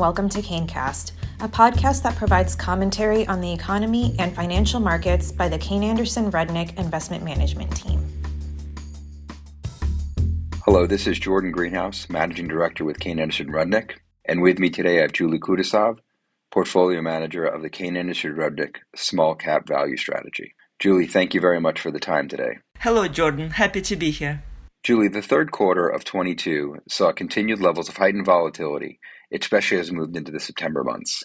welcome to KayneCast, a podcast that provides commentary on the economy and financial markets by the Kayne Anderson Rudnick Investment Management Team. Hello, this is Jordan Greenhouse, Managing Director with Kayne Anderson Rudnick, and with me today I have Julie Kutasov, Portfolio Manager of the Kayne Anderson Rudnick Small Cap Value Strategy. Julie, thank you very much for the time today. Hello, Jordan. Happy to be here. Julie, the third quarter of 22 saw continued levels of heightened volatility, especially as we moved into the September months.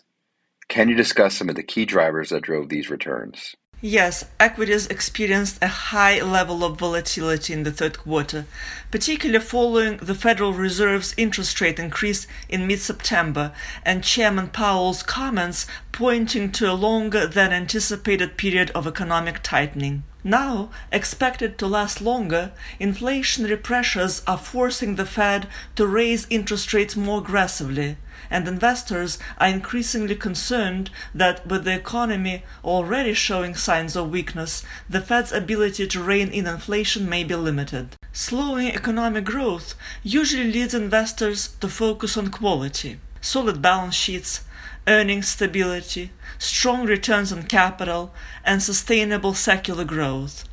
Can you discuss some of the key drivers that drove these returns? Yes, equities experienced a high level of volatility in the third quarter, particularly following the Federal Reserve's interest rate increase in mid September and Chairman Powell's comments pointing to a longer than anticipated period of economic tightening. Now, expected to last longer, inflationary pressures are forcing the Fed to raise interest rates more aggressively, and investors are increasingly concerned that with the economy already showing signs of weakness, the Fed's ability to rein in inflation may be limited. Slowing economic growth usually leads investors to focus on quality, solid balance sheets, earnings stability, strong returns on capital, and sustainable secular growth.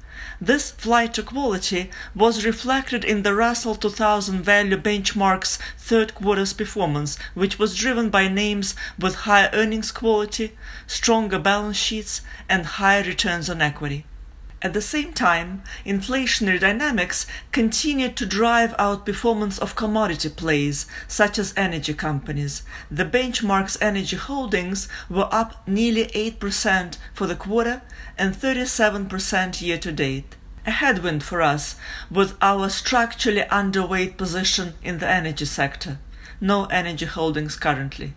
This flight to quality was reflected in the Russell 2000 Value Benchmark's third quarter's performance, which was driven by names with higher earnings quality, stronger balance sheets, and higher returns on equity. At the same time, inflationary dynamics continued to drive out performance of commodity plays, such as energy companies. The benchmark's energy holdings were up nearly 8% for the quarter and 37% year to date. A headwind for us with our structurally underweight position in the energy sector. No energy holdings currently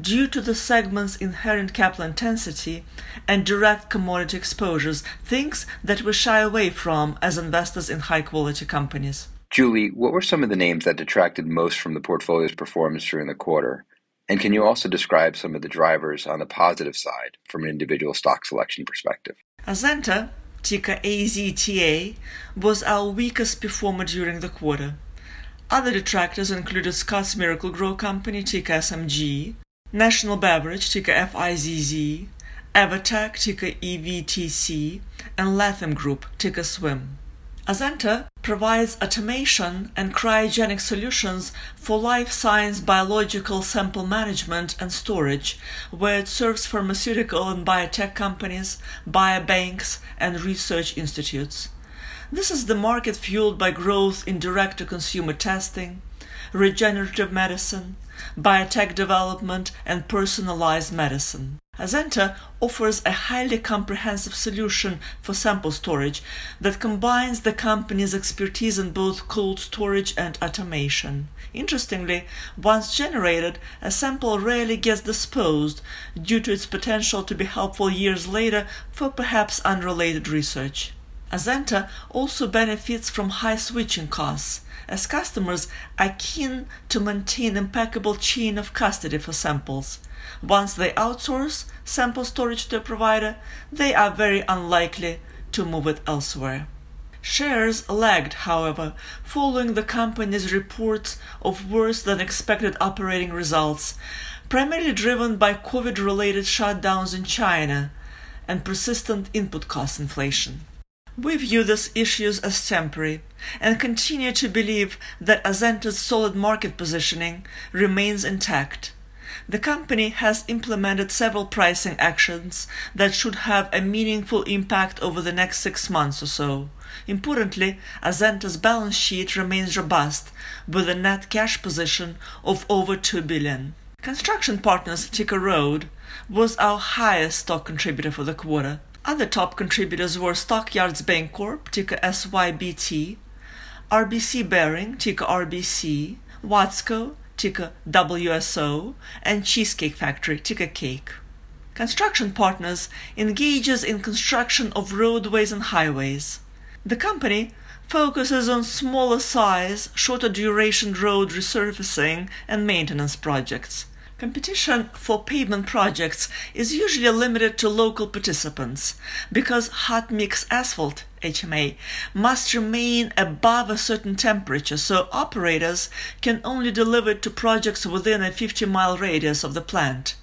due to the segment's inherent capital intensity and direct commodity exposures, things that we shy away from as investors in high quality companies. Julie, what were some of the names that detracted most from the portfolio's performance during the quarter? And can you also describe some of the drivers on the positive side from an individual stock selection perspective? Azenta, ticker AZTA, was our weakest performer during the quarter. Other detractors included Scotts Miracle-Gro Company, ticker SMG, National Beverage, ticker FIZZ, Evertec, ticker EVTC, and Latham Group, ticker SWIM. Azenta provides automation and cryogenic solutions for life science biological sample management and storage, where it serves pharmaceutical and biotech companies, biobanks, and research institutes. This is the market fueled by growth in direct to consumer testing, regenerative medicine, biotech development, and personalized medicine. Azenta offers a highly comprehensive solution for sample storage that combines the company's expertise in both cold storage and automation. Interestingly, once generated, a sample rarely gets disposed due to its potential to be helpful years later for perhaps unrelated research. Azenta also benefits from high switching costs as customers are keen to maintain impeccable chain of custody for samples. Once they outsource sample storage to a provider, they are very unlikely to move it elsewhere. Shares lagged, however, following the company's reports of worse than expected operating results, primarily driven by COVID related shutdowns in China and persistent input cost inflation. We view these issues as temporary and continue to believe that Azenta's solid market positioning remains intact. The company has implemented several pricing actions that should have a meaningful impact over the next six months or so. Importantly, Azenta's balance sheet remains robust with a net cash position of over 2 billion. Construction Partners ticker Road was our highest stock contributor for the quarter other top contributors were Stockyards Bancorp, ticker SYBT, RBC Bearing, ticker RBC, Watsco, ticker WSO, and Cheesecake Factory, ticker Cake. Construction Partners engages in construction of roadways and highways. The company focuses on smaller size, shorter duration road resurfacing and maintenance projects Competition for pavement projects is usually limited to local participants because hot mix asphalt HMA must remain above a certain temperature so operators can only deliver it to projects within a 50 mile radius of the plant.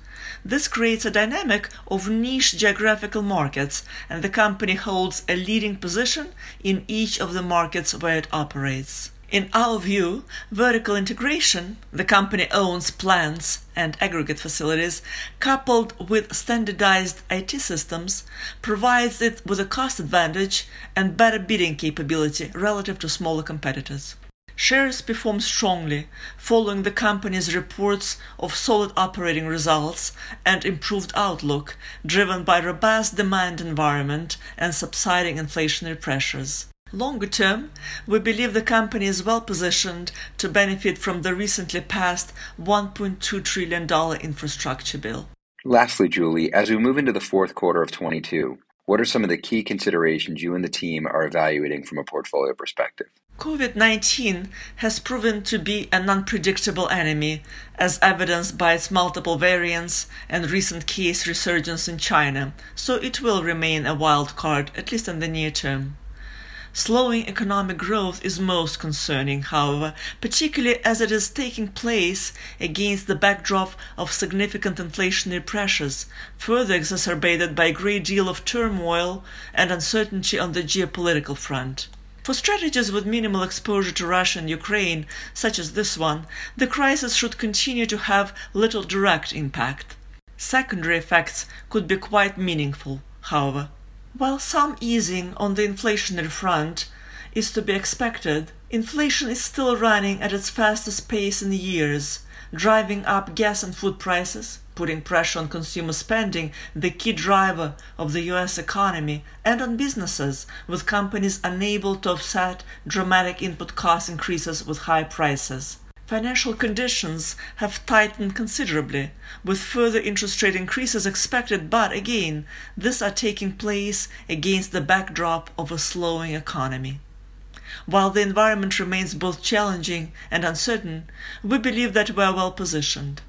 This creates a dynamic of niche geographical markets, and the company holds a leading position in each of the markets where it operates. In our view, vertical integration, the company owns plants and aggregate facilities, coupled with standardized IT systems, provides it with a cost advantage and better bidding capability relative to smaller competitors. Shares performed strongly following the company's reports of solid operating results and improved outlook, driven by robust demand environment and subsiding inflationary pressures. Longer term, we believe the company is well positioned to benefit from the recently passed $1.2 trillion infrastructure bill. Lastly, Julie, as we move into the fourth quarter of 22, what are some of the key considerations you and the team are evaluating from a portfolio perspective? COVID 19 has proven to be an unpredictable enemy, as evidenced by its multiple variants and recent case resurgence in China, so it will remain a wild card, at least in the near term. Slowing economic growth is most concerning, however, particularly as it is taking place against the backdrop of significant inflationary pressures, further exacerbated by a great deal of turmoil and uncertainty on the geopolitical front. For strategies with minimal exposure to Russia and Ukraine, such as this one, the crisis should continue to have little direct impact. Secondary effects could be quite meaningful, however. While some easing on the inflationary front is to be expected, inflation is still running at its fastest pace in years, driving up gas and food prices, putting pressure on consumer spending, the key driver of the US economy, and on businesses, with companies unable to offset dramatic input cost increases with high prices. Financial conditions have tightened considerably, with further interest rate increases expected, but again, these are taking place against the backdrop of a slowing economy. While the environment remains both challenging and uncertain, we believe that we are well positioned.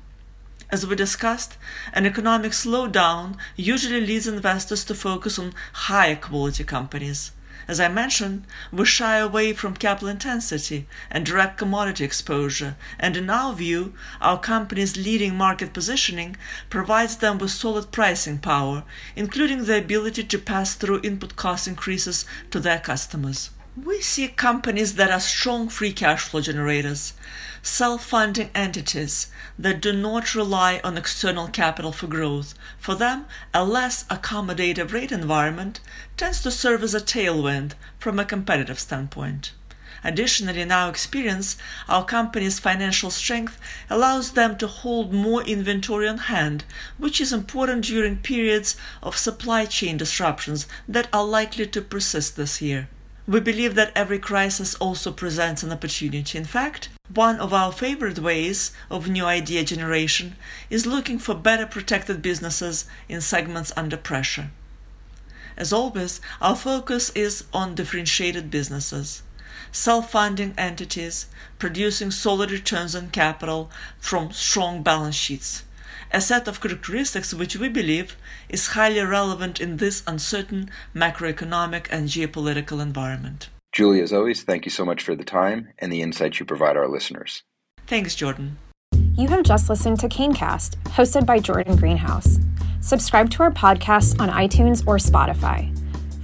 As we discussed, an economic slowdown usually leads investors to focus on higher quality companies as I mentioned, we shy away from capital intensity and direct commodity exposure, and in our view, our company's leading market positioning provides them with solid pricing power, including the ability to pass through input cost increases to their customers. We see companies that are strong free cash flow generators, self funding entities that do not rely on external capital for growth. For them, a less accommodative rate environment tends to serve as a tailwind from a competitive standpoint. Additionally, in our experience, our company's financial strength allows them to hold more inventory on hand, which is important during periods of supply chain disruptions that are likely to persist this year. We believe that every crisis also presents an opportunity. In fact, one of our favorite ways of new idea generation is looking for better protected businesses in segments under pressure. As always, our focus is on differentiated businesses, self funding entities producing solid returns on capital from strong balance sheets a set of characteristics which we believe is highly relevant in this uncertain macroeconomic and geopolitical environment. Julie, as always, thank you so much for the time and the insights you provide our listeners. Thanks, Jordan. You have just listened to KayneCast, hosted by Jordan Greenhouse. Subscribe to our podcast on iTunes or Spotify.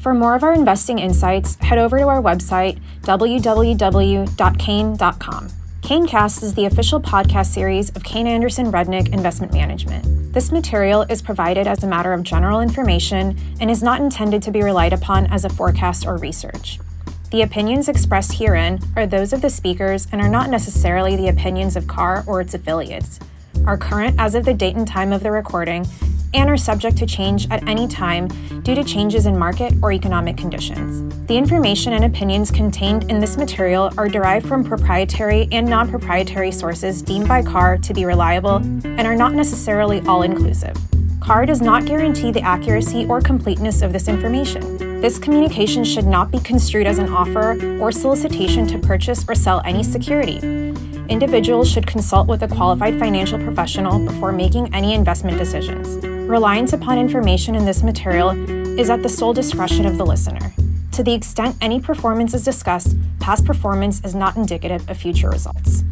For more of our investing insights, head over to our website, www.kayne.com. KayneCast is the official podcast series of Kayne Anderson Rudnick Investment Management. This material is provided as a matter of general information and is not intended to be relied upon as a forecast or research. The opinions expressed herein are those of the speakers and are not necessarily the opinions of KAR or its affiliates, are current as of the date and time of the recording, and are subject to change at any time due to changes in market or economic conditions. The information and opinions contained in this material are derived from proprietary and non proprietary sources deemed by KAR to be reliable and are not necessarily all inclusive. KAR does not guarantee the accuracy or completeness of this information. This communication should not be construed as an offer or solicitation to purchase or sell any security. individuals should consult with a qualified financial professional before making any investment decisions. Reliance upon information in this material is at the sole discretion of the listener. To the extent any performance is discussed, past performance is not indicative of future results.